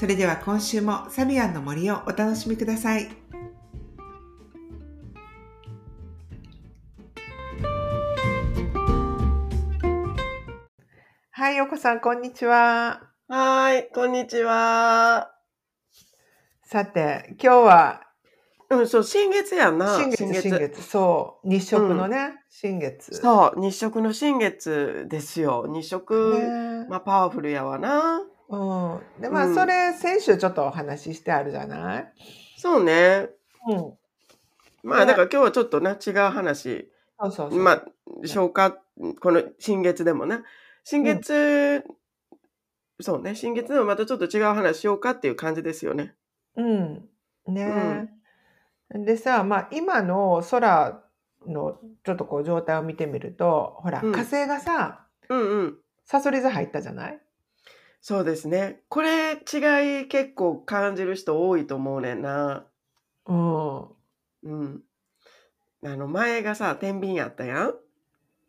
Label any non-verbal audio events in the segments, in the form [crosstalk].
それでは今週もサビアンの森をお楽しみください。はい、ようこさん、こんにちは。はーいこんにちは。さて、今日はうんそう新月やんな新月、新月、そう、日食のね、新月。そう日食の新月ですよ。日食、ね。まあパワフルやわなうん。で、まあ、うん。それ、先週ちょっとお話ししてあるじゃない？そうね。うん。まあだから今日はちょっとな違う話。そうそうそう。まあ消化この新月でもな。新月、そうね。新月でもまたちょっと違う話しようかっていう感じですよね。うん。ね、でさ、まあ、今の空のちょっとこう状態を見てみると、ほら、うん。火星がさ、うんうん。サソリ座入ったじゃない？そうですね。これ違い結構感じる人多いと思うねんな。うん。うん。あの前がさ、天秤やったやん。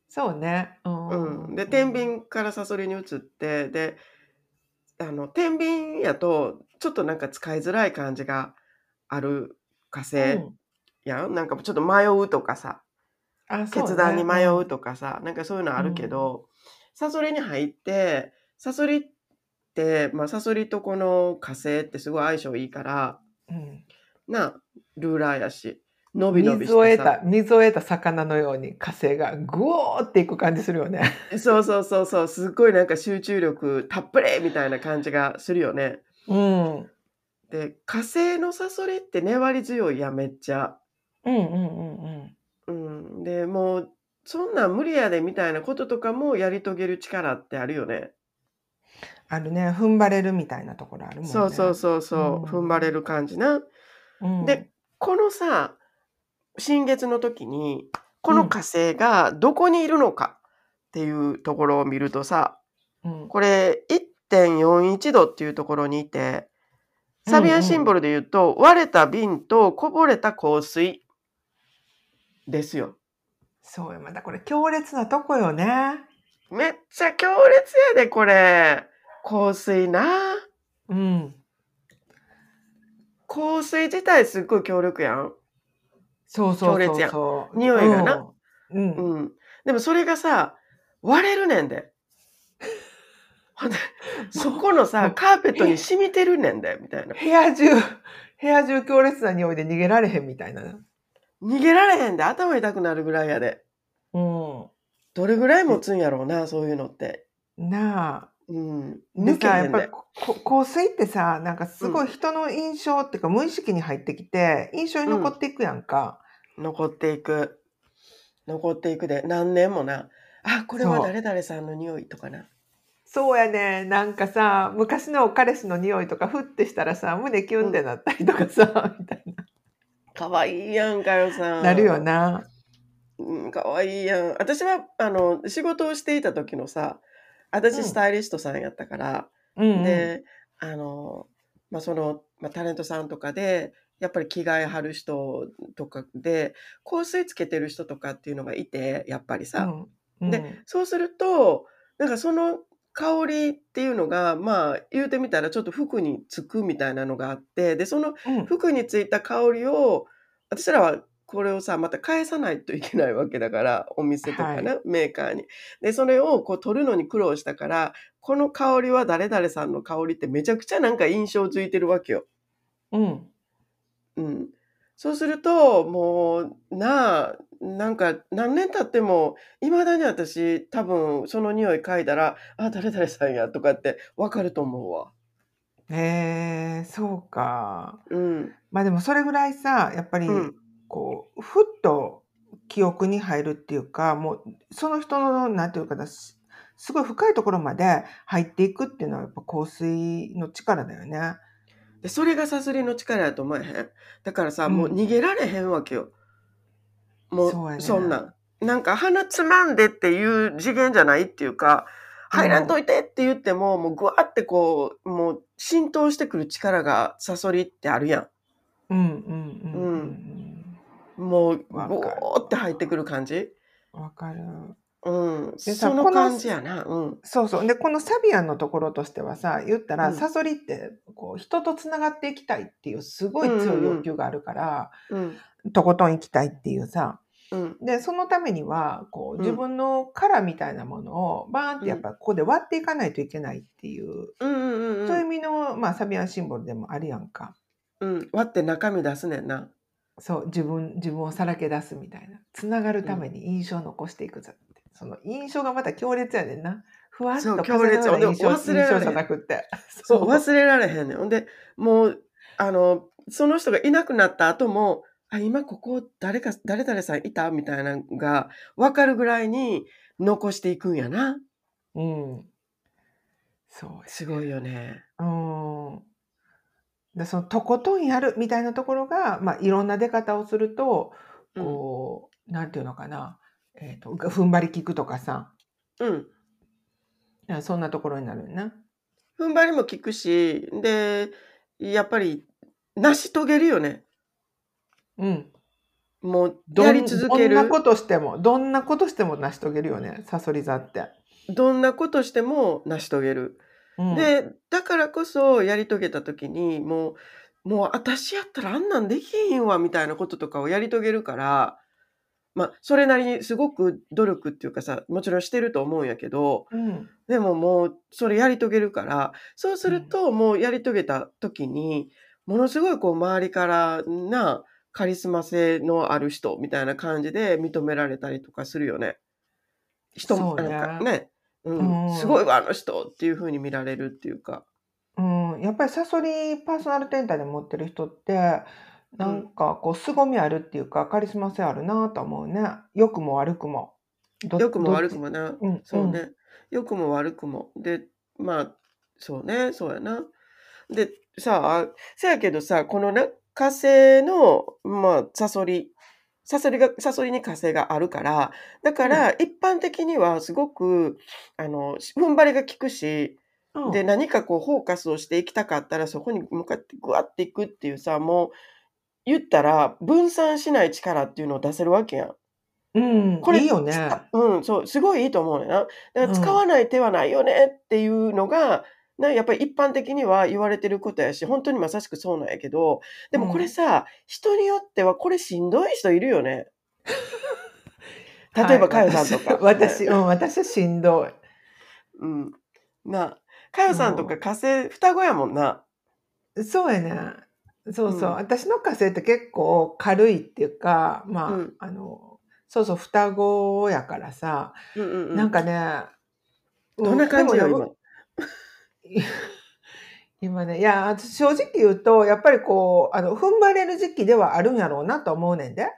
そうね。う。うんん。で、天秤からサソリに移って、で、あの、天秤やと、ちょっとなんか使いづらい感じがある火星うんやん。なんかちょっと迷うとかさ、あそうね決断に迷うとかさ、なんかそういうのあるけど、サソリに入って、サソリって、まあサソリとこの火星ってすごい相性いいから、うん。なルーラーやし伸び伸び水をしてさ。得た、水を得た魚のように火星がグオーっていく感じするよね。そうそうそうそう。すっごいなんか集中力たっぷりみたいな感じがするよね。うん。で火星のサソリって粘り強いやめっちゃ。うんうんうんうん。うん。でもうそんなん無理やでみたいなこととかもやり遂げる力ってあるよねあるね。踏ん張れるみたいなところあるもんね。そうそうそうそう、うん踏ん張れる感じなうん。でこのさ新月の時にこの火星がどこにいるのかっていうところを見るとさ、うん、これ1.41度っていうところにいてサビアンシンボルで言うと、割れた瓶とこぼれた香水ですよ。そうよ。またこれ強烈なとこよね。めっちゃ強烈やでこれ香水なうん。香水自体すっごい強力やん。そうそうそう強烈やん。匂いがなうん。うん。うん。でもそれがさ割れるねんで。[laughs] ほんでそこのさカーペットに染みてるねんでみたいな。部屋中、部屋中強烈な匂いで逃げられへんみたいな。逃げられへんで頭痛くなるぐらいやで。うん。どれぐらい持つんやろうなそういうのって。なあ。うん。抜けへんで。やっぱりこ [laughs] 香水ってさ、なんかすごい人の印象っていうか、無意識に入ってきて、印象に残っていくやんか。残っていく。残っていくで。何年もな。あ、これは誰々さんの匂いとかな。そうやね。なんかさ、昔の彼氏の匂いとか、ふってしたらさ、胸キュンってなったりとかさ、みたいかわいいやんかよさん。な。なるよな。うん、かわいいやん。私は、あの、仕事をしていた時のさ、私うんスタイリストさんやったから、うん、うん。で、あの、まあ、その、まあ、タレントさんとかで、やっぱり着替えはる人とかで、香水つけてる人とかっていうのがいて、やっぱりさ。うん、うんで、そうすると、なんかその香りっていうのが、まあ、言うてみたらちょっと服につくみたいなのがあって、で、そのうん服についた香りを、私らはこれをさ、また返さないといけないわけだから、お店とかね、メーカーに。で、それをこう取るのに苦労したから、この香りは誰々さんの香りってめちゃくちゃなんか印象づいてるわけよ。うん。うん。そうすると、もう、なあ、なんか何年経っても、いまだに私、多分その匂い嗅いだら、あ、誰々さんやとかってわかると思うわ。へえ、そうか。うん。まあでもそれぐらいさ、やっぱりうん。こう、ふっと記憶に入るっていうか、もうその人の、なんていうかな、すすごい深いところまで入っていくっていうのはやっぱ香水の力だよね。で、それがサソリの力やと思えへん？だからさ、うんもう逃げられへんわけよ。もう、そうやねそんなん。なんか鼻つまんでっていう次元じゃないっていうか、入らんといてって言っても、もうぐわってこう、もう浸透してくる力がサソリってあるやうんうんうんうんん。もう、わかるゴーって入ってくる感じ？うん。わかる。うん。でさその感じやな。うん。そうそう。で、このサビアンのところとしてはさ、言ったら、うんサソリって、こう、人とつながっていきたいっていう、すごい強い欲求があるから、うん。とことん行きたいっていうさ。うん。で、そのためには、こう、うん自分の殻みたいなものを、バーンってやっぱここで割っていかないといけないっていう、うんうんうん。そういう意味の、まあ、サビアンシンボルでもあるやんか。うん。割って中身出すねんな。そう、自分、自分をさらけ出すみたいな。つながるために印象を残していくぞって。その印象がまた強烈やねんな。ふわっと強烈な印象忘れられじゃなくって。そう、忘れられへんねん。ほんで、もう、あの、その人がいなくなった後も、あ、今ここ誰か、誰々さんいたみたいなのが分かるぐらいに残していくんやな。うん。そうやすごいよね。うん。で、そのとことんやるみたいなところが、まあ、いろんな出方をすると、うん。こう、なんていうのかな。えっ、と、踏ん張り効くとかさ、うん。そんなところになるよな。踏ん張りも効くし、で、やっぱり、成し遂げるよね。うん。もう、やり続ける。どんなことしても、どんなことしても成し遂げるよね、サソリ座って。どんなことしても成し遂げる。うん、で、だからこそやり遂げた時に、もう、もう私やったらあんなんできひんわみたいなこととかをやり遂げるから、まあ、それなりにすごく努力っていうかさ、もちろんしてると思うんやけど、うん、でももうそれやり遂げるから、そうするともうやり遂げた時に、ものすごいこう周りからなカリスマ性のある人みたいな感じで認められたりとかするよね。人もなんかね、うんうんすごいわあの人っていう風に見られるっていうか。うん、やっぱりサソリパーソナルテンターで持ってる人って、なんかこう凄みあるっていうかカリスマ性あるなと思うね。良くも悪くも。ど良くも悪くもな。ち？うん、そうね。良くも悪くも。で、まあ、そうね、そうやな。で、さあ、せやけどさ、このね、火星の、まあ、サソリ、サソリが、サソリに火星があるから、だから、一般的にはすごく、あの、踏ん張りが効くし、で、何かこう、フォーカスをしていきたかったら、そこに向かってグワっていくっていうさ、もう、言ったら、分散しない力っていうのを出せるわけやん。うん、これいいよね。うん、そう、すごいいいと思うねんな。だからうん使わない手はないよねっていうのが、ね、やっぱり一般的には言われてることやし、本当にまさしくそうなんやけど、でもこれさ、人によってはこれしんどい人いるよね。[laughs] 例えば、かはいよさんとか。[laughs] 私、うん、私はしんどい。うん。なあ、かよさんとか火星双子やもんな。そうやね。そうそう。うん私の火星って結構軽いっていうか、まあ、うんあの、そうそう、双子やからさ、うんうんうん。なんかね、どんな感じよ、今？ね。[laughs] 今ね、いや、私正直言うと、やっぱりこう、あの、踏ん張れる時期ではあるんやろうなと思うねんで。うん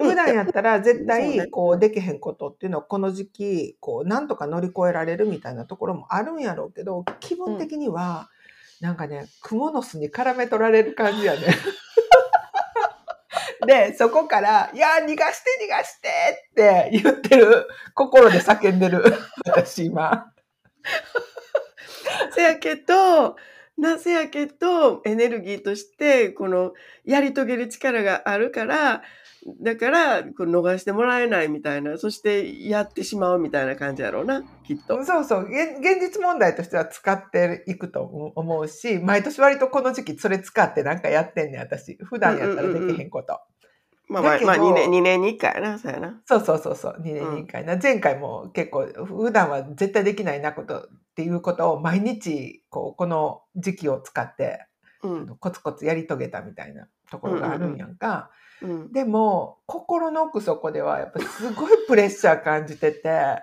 普段やったら [laughs] 絶対、ねこう、できへんことっていうのは、この時期、こう、なんとか乗り越えられるみたいなところもあるんやろうけど、気分的には、なんかね、蜘蛛の巣に絡め取られる感じやね。で、そこから、いや、逃がして逃がしてって言ってる、心で叫んでる、私今。[laughs] せやけど、なぜやけど、エネルギーとして、この、やり遂げる力があるから、だから、逃してもらえないみたいな、そしてやってしまうみたいな感じやろうな、きっと。そうそう。現実問題としては使っていくと思うし毎年割とこの時期それ使ってなんかやってんねん私。普段やったらできへんこと、まあまあ、まあ、2年、二年に1回やな、そうやな。そうそうそうそう2年に1回な、前回も結構普段は絶対できないなことっていうことを毎日こうこの時期を使ってうん。コツコツやり遂げたみたいなところがあるんやんか、うん。でも心の奥底ではやっぱすごいプレッシャー感じてて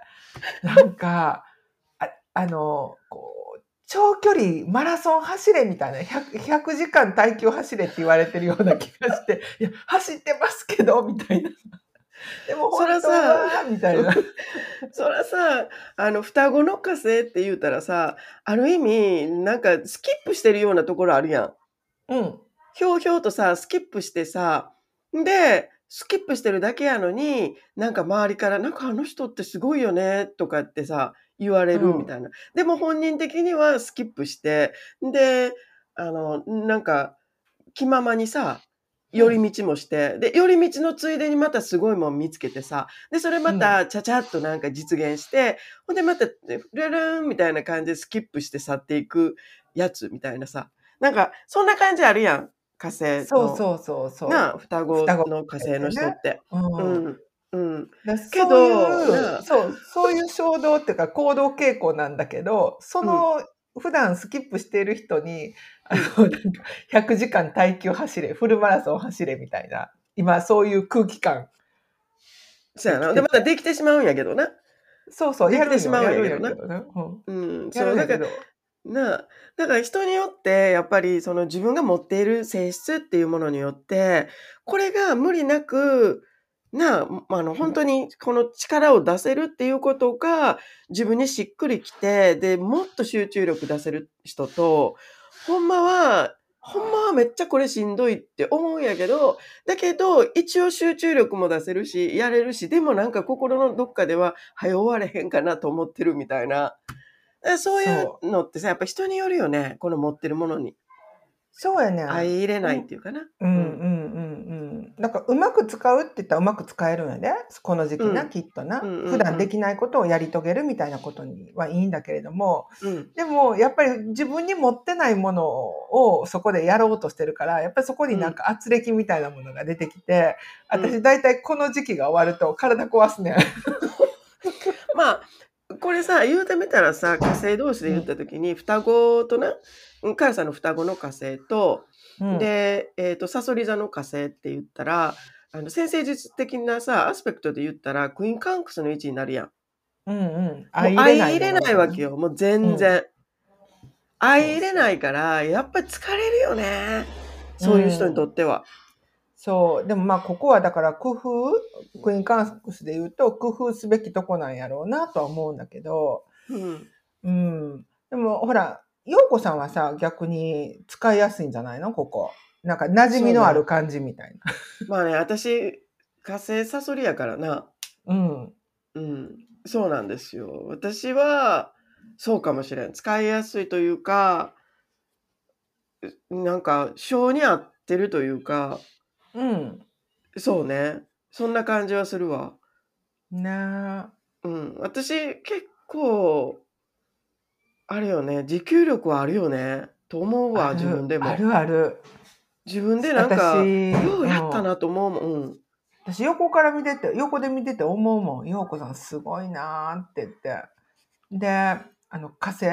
なんかああのこう長距離マラソン走れみたいな 100, 100時間耐久走れって言われてるような気がして [laughs] いや走ってますけどみたいな。[laughs] でも本当さはみたいな。[laughs] そらさ、あの、双子の火星って言うたらさ、ある意味、なんかスキップしてるようなところあるやん。うん。ひょうひょうとさ、スキップしてさ、で、スキップしてるだけやのに、なんか周りから、なんかあの人ってすごいよね、とかってさ、言われるみたいな。でも本人的にはスキップして、で、あの、なんか、気ままにさ、寄り道もして、で、寄り道のついでにまたすごいもん見つけてさ、で、それまたちゃちゃっとなんか実現して、ほんでまた、ルルンみたいな感じでスキップして去っていくやつみたいなさ、なんか、そんな感じあるやん、火星の。そうそうそうそう。なあ、双子の火星の人って。う。うんん。うん。だけどそうそういう衝動っていうか行動傾向なんだけどその、普段スキップしている人にあのなんか100時間耐久走れフルマラソン走れみたいな今そういう空気感そうやな。で、またできてしまうんやけどな。そうそうできやるてしまうんややけどな。うんうん。そう、だから、どなあ。だから人によって、やっぱりその自分が持っている性質っていうものによって、これが無理なく、なあ、あの、本当にこの力を出せるっていうことが自分にしっくりきて、で、もっと集中力出せる人と、ほんまは、ほんまはめっちゃこれしんどいって思うんやけど、だけど、一応集中力も出せるし、やれるし、でもなんか心のどっかでは、早終われへんかなと思ってるみたいな。えそういうのってさ、やっぱ人によるよね。この持ってるものに。そうやねん相入れないっていうかな。うんうんうんうん。なんかうまく使うって言ったらうまく使えるんやで。この時期な、うん。きっとな、うんうんうん。普段できないことをやり遂げるみたいなことにはいいんだけれども、うん。でもやっぱり自分に持ってないものをそこでやろうとしてるから、やっぱりそこになんか圧力みたいなものが出てきて、うん。私大体この時期が終わると体壊すねん。[laughs] まあ、これさ、言うてみたらさ、火星同士で言ったときに、双子とな、うんカヤさんの双子の火星と、うん、で、えっ、と、サソリ座の火星って言ったら、あの、先生術的なさ、アスペクトで言ったら、クイーンカンクスの位置になるやん。うんうん。もう相入れないわけよ。よ。もう全然。相入れないから、やっぱり疲れるよね。そういう人にとっては。そう。でもまあ、ここはだから工夫、クイーンカンクスで言うと工夫すべきとこなんやろうなとは思うんだけど、うん。うん。でもほら、陽子さんはさ、逆に使いやすいんじゃないの？ここ。なんか馴染みのある感じみたいな。まあね、私、火星サソリやからな。うん。うん。そうなんですよ。私は、そうかもしれん。使いやすいというか、うなんか、性に合ってるというか、うん。そうね。そんな感じはするわ。なうん。私、結構、あるよね。持久力はあるよね。と思うあ。わ、自分でも。あるある。自分でなんか、私ようやったなと思うもん。うん。私横から見てて、横で見てて思うもん。陽子さんすごいなーって言って。で、あの、火星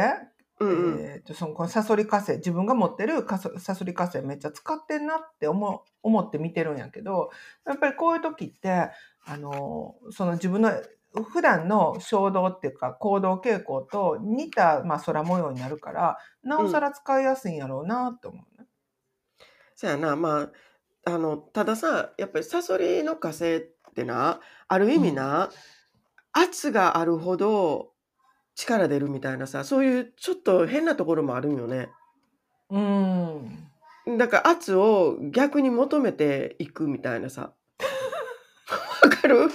うんうん。えーとそのこのサソリ火星自分が持ってるカソサソリ火星めっちゃ使ってんなって思う思って見てるんやけどやっぱりこういう時ってあのその自分の普段の衝動っていうか行動傾向と似た、まあ、空模様になるからなおさら使いやすいんやろうなって思うね。そやな、まあ、あの、たださ、やっぱりサソリの火星ってな、ある意味な、圧があるほど力出るみたいなさ、そういうちょっと変なところもあるんよね。うんだから圧を逆に求めていくみたいなさ。[laughs] わかる？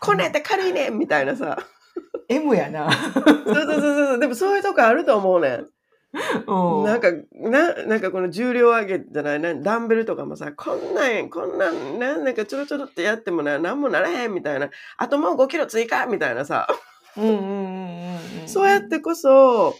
こねって軽いねんみたいなさ。M やな。そうそうそうそう。でもそういうとこあると思うねん。うんなんか、な、なんかこの重量上げじゃないな、ダンベルとかもさ、こんなん、こんなん、ななんかちょろちょろってやってもな、なんもならへんみたいな、あともう5キロ追加みたいなさ、うんうんうんうんうんそうやってこそ、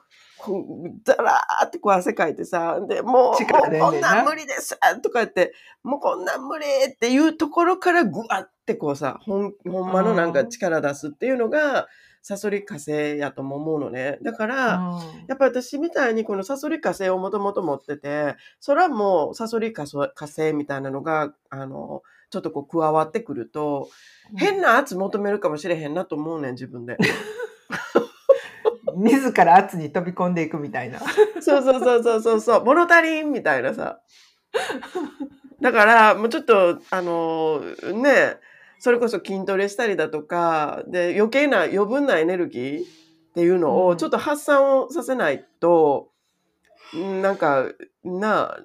だらーってこう汗かいてさ、で、もう、もう力出んねんなこんなん無理ですとか言って、もうこんなん無理っていうところからぐわってこうさ、ほん、ほんまのなんか力出すっていうのが、サソリ火星やとも思うのね。だから、うんやっぱり私みたいにこのサソリ火星をもともと持ってて、それはもうサソリ火星火星みたいなのが、あの、ちょっとこう加わってくると、変な圧求めるかもしれへんなと思うねん、自分で。[laughs] 自ら圧に飛び込んでいくみたいな。そうそうそうそうそうそう、物足りんみたいなさ。だから、もうちょっと、あの、ね、それこそ筋トレしたりだとか、で、余計な余分なエネルギーっていうのうんをちょっと発散をさせないと、んなんか、な、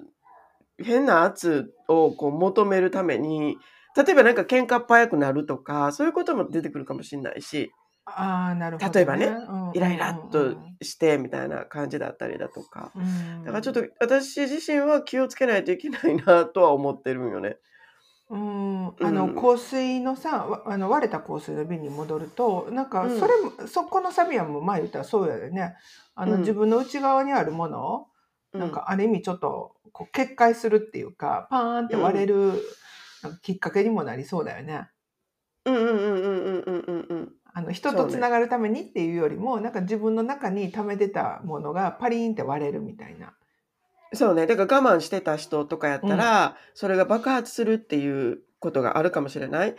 変な圧をこう求めるために、例えばなんか喧嘩っ早くなるとか、そういうことも出てくるかもしれないし、ああ、なるほど、ね、例えばね、うんうん、イライラっとしてみたいな感じだったりだとか、うん、だからちょっと私自身は気をつけないといけないなとは思ってるんよね。うん、あの香水のさ、あの割れた香水の瓶に戻るとなんかそれも、そこのサビはもう前言ったらそうやでね。あの、自分の内側にあるものなんかある意味ちょっとこう決壊するっていうかパーンって割れる、きっかけにもなりそうだよね。うんうんうんうんうんうん。の人とつながるためにっていうよりも、なんか自分の中に溜めてたものがパリーンって割れるみたいな。そうね。だから我慢してた人とかやったら、それが爆発するっていうことがあるかもしれない。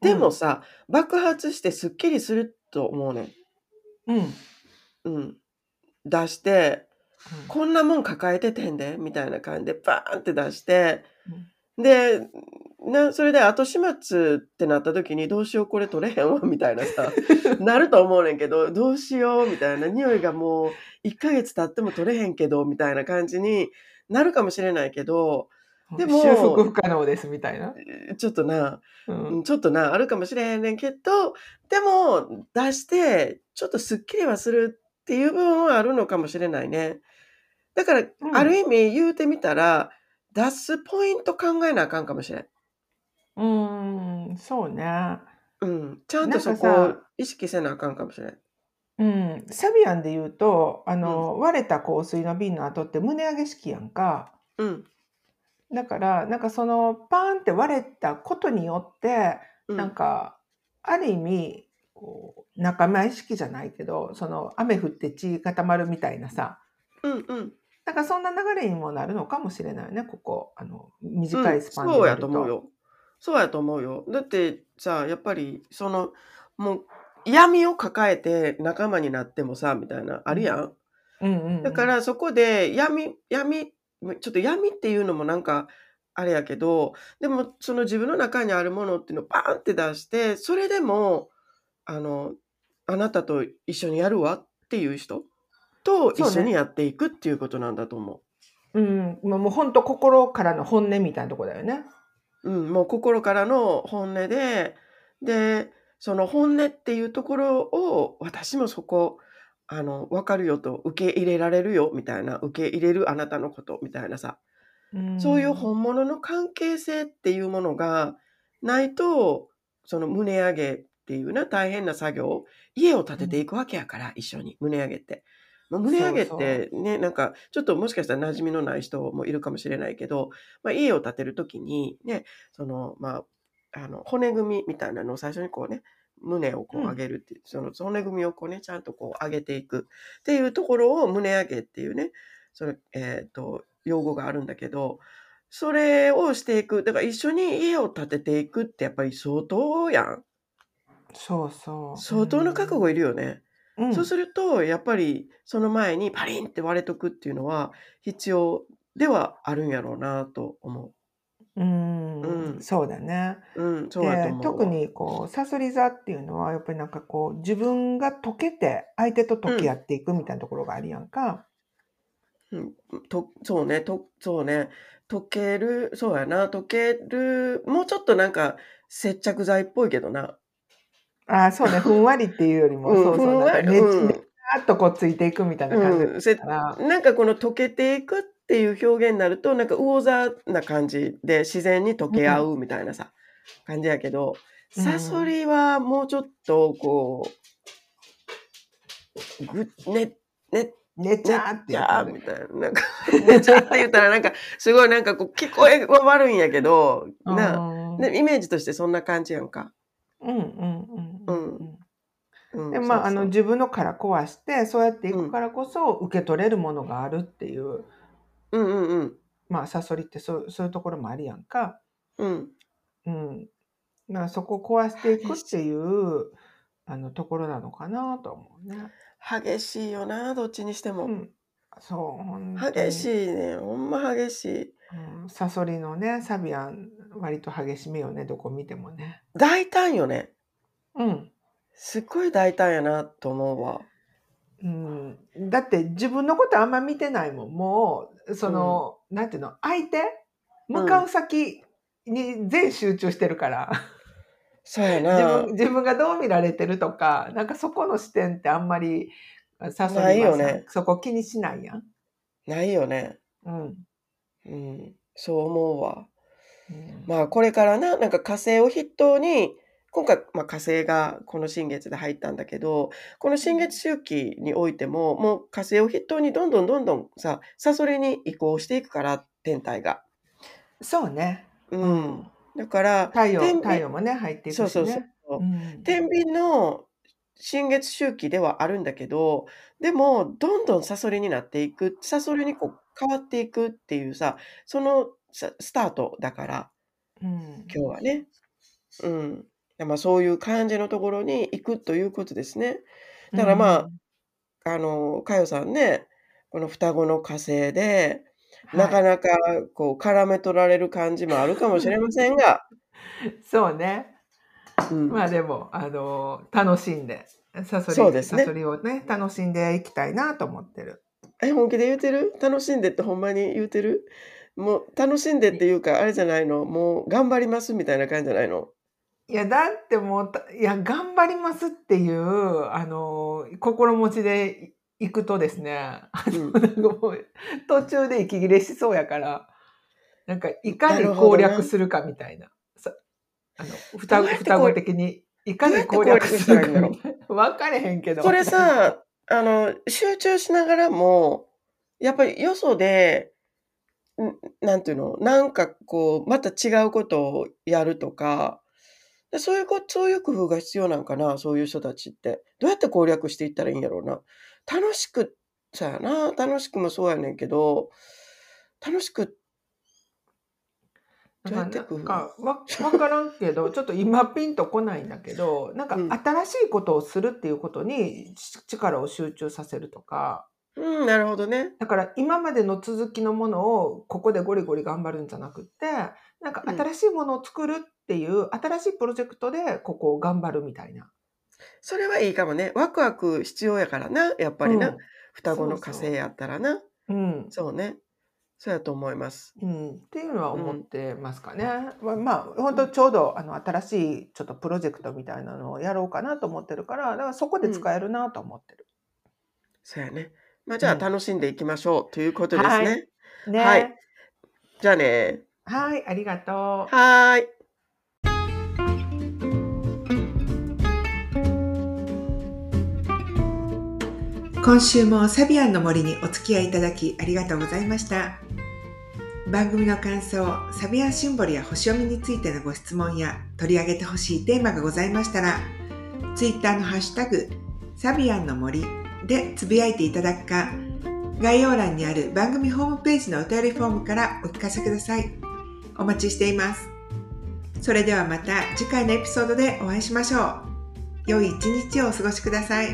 でもさ、爆発してすっきりすると思うねうん。うんん。うん。出して、こんなもん抱えててんで、みたいな感じでバーンって出して、で、な、それで後始末ってなった時にどうしようこれ取れへんわ、みたいなさ、[laughs] なると思うねんけど、どうしよう、みたいな、匂いがもう1ヶ月経っても取れへんけど、みたいな感じになるかもしれないけど、でも修復不可能ですみたいな。ちょっとな、うんうんちょっとな、あるかもしれへんねんけど、でも出して、ちょっとスッキリはするっていう部分はあるのかもしれないね。だから、んある意味言うてみたら、出すポイント考えなあかんかもしれん。うーん、そうね。うん。ちゃんとそこを意識せなあかんかもしれん。うん、サビアンで言うと、あの、割れた香水の瓶の後って胸上げ式やんか。うん。だから、なんかそのパーンって割れたことによって、うん。なんか、ある意味、こう、仲間意識じゃないけど、その雨降って血固まるみたいなさ、うんうん。なんかそんな流れにもなるのかもしれないよね、ここ、あの、短いスパンでそうやと思う。よ。そうやと思うよ。だってさ、やっぱり、その、もう、闇を抱えて仲間になってもさ、みたいな、あるやん。うんうんうん、だからそこで闇、闇、ちょっと闇っていうのもなんか、あれやけど、でもその自分の中にあるものっていうのをバーンって出して、それでも、あの、あなたと一緒にやるわっていう人と一緒にやっていくっていうことなんだと思うん、もうもう本当心からの本音みたいなとこだよね。う。うん、もう心からの本音で、で、その本音っていうところを私もそこ、あの、わかるよと、受け入れられるよみたいな、受け入れるあなたのことみたいなさ、うんそういう本物の関係性っていうものがないと、その胸上げっていうな大変な作業、家を建てていくわけやから、一緒に胸上げって。まあ胸上げってね、なんかちょっともしかしたら馴染みのない人もいるかもしれないけど、まあ、家を建てるときにね、そのまあ、あの骨組みみたいなのを最初にこうね、胸をこううん上げるっていう、その骨組みをこうね、ちゃんとこう上げていくっていうところを胸上げっていうね、それ、えっ、と、用語があるんだけど、それをしていく。だから一緒に家を建てていくってやっぱり相当やん。そうそう。相当な覚悟いるよね。うん、そうすると、やっぱりその前にパリンって割れとくっていうのは必要ではあるんやろうなと思うん、うんそうだね。う。うん、そうやとで思うわ。特にこうさそり座っていうのはやっぱりなんかこう自分が溶けて相手と溶け合っていくみたいなところがあるやんか。うん、とそうね、とそうね、溶ける、そうやな、溶ける、もうちょっとなんか接着剤っぽいけどな。ああそうね。ふんわりっていうよりも、うんそうそう。なんかねうん。ねーっとこうついていくみたいな感じ。から、なんかこの溶けていくっていう表現になるとなんか魚座な感じで自然に溶け合うみたいなさ、感じやけどうんサソリはもうちょっとこうぐねねねちゃーってじやみたいななんかねちゃって言ったらなんかすごいなんかこう聞こえは悪いんやけどなうんねイメージとしてそんな感じやんか。うんうんうんうんうん、でまああの自分の殻壊してそうやっていくからこそ受け取れるものがあるっていう、そううんうんうんまあサソリってそうそういうところもあるやんか。うんうん。だからそこを壊していくっていうあのところなのかなと思うね。激しいよなどっちにしても。うん。そう、激しいね。ほんま激しい。うん、サソリのね、サビアン、割と激しめよね、どこ見てもね。大胆よね。うん。すっごい大胆やなと思うわ。うん、だって自分のことあんま見てないもん。もう、その、なんていうの、相手？向かう先に全集中してるから、そうや自な分。自分がどう見られてるとか、なんかそこの視点ってあんまり、さないよねそこ気にしないやん。ないよね。うん。うん。そう思うわ。うんまあこれからな、なんか火星を筆頭に、今回、まあ、火星がこの新月で入ったんだけど、この新月周期においても、もう火星を筆頭にどんどんどんどんさ、サソリに移行していくから、天体が。そうね。うん。だから、太陽、太陽もね、入っていくしね。そうそうそう。うん天秤の新月周期ではあるんだけど、でも、どんどんサソリになっていく、サソリにこう変わっていくっていうさ、そのさスタートだから、うん今日はね。うん。まあ、そういう感じのところに行くということですね。だからまあ、あの、かよさんね、この双子の火星で、うんなかはなかこう絡め取られる感じもあるかもしれませんが、い [laughs] そうね。うん、まあでも、あの、楽しんで、サソリ、そうですねサソリをね、楽しんでいきたいなと思ってる。え、本気で言うてる？楽しんでってほんまに言うてる？もう楽しんでっていうか、あれじゃないの？もう頑張りますみたいな感じじゃないの？いや、だってもうた、いや、頑張りますっていう、あの、心持ちで行くとですね、あうん途中で息切れしそうやから、なんか、いかに攻略するかみたいな。さあの、双子、双子的に、いかに攻略するかみたいな。分かれへんけど。それさ、あの、集中しながらも、やっぱりよそで、んなんていうのなんかこう、また違うことをやるとか、でそういうこ、そういう工夫が必要なんかな、そういう人たちって。どうやって攻略していったらいいんやろうな。楽しく、そうやな、楽しくもそうやねんけど、楽しく、どうやって工夫なんかわ分からんけど [laughs] ちょっと今ピンとこないんだけどなんかうん新しいことをするっていうことにち力を集中させるとかうん、なるほどね。だから今までの続きのものをここでゴリゴリ頑張るんじゃなくってなんかうん新しいものを作るっていう、新しいプロジェクトでここを頑張るみたいな。それはいいかもね。ワクワク必要やからな、やっぱりな。うん双子の火星やったらな。うんそうね。そうやと思います。うん、っていうのは思ってますかね。まあ、まあ、本当ちょうどあの新しいちょっとプロジェクトみたいなのをやろうかなと思ってるから、だからそこで使えるなと思ってる。そうやね。まあ、じゃあうん楽しんでいきましょうということですね。はいね。ははいい。じゃあね。ありがとう。はーい。今週もサビアンの森にお付き合いいただきありがとうございました。番組の感想、サビアンシンボルや星読みについてのご質問や取り上げてほしいテーマがございましたら、ツイッターのハッシュタグ、サビアンの森でつぶやいていただくか、概要欄にある番組ホームページのお便りフォームからお聞かせください。お待ちしています。それではまた次回のエピソードでお会いしましょう。良い一日をお過ごしください。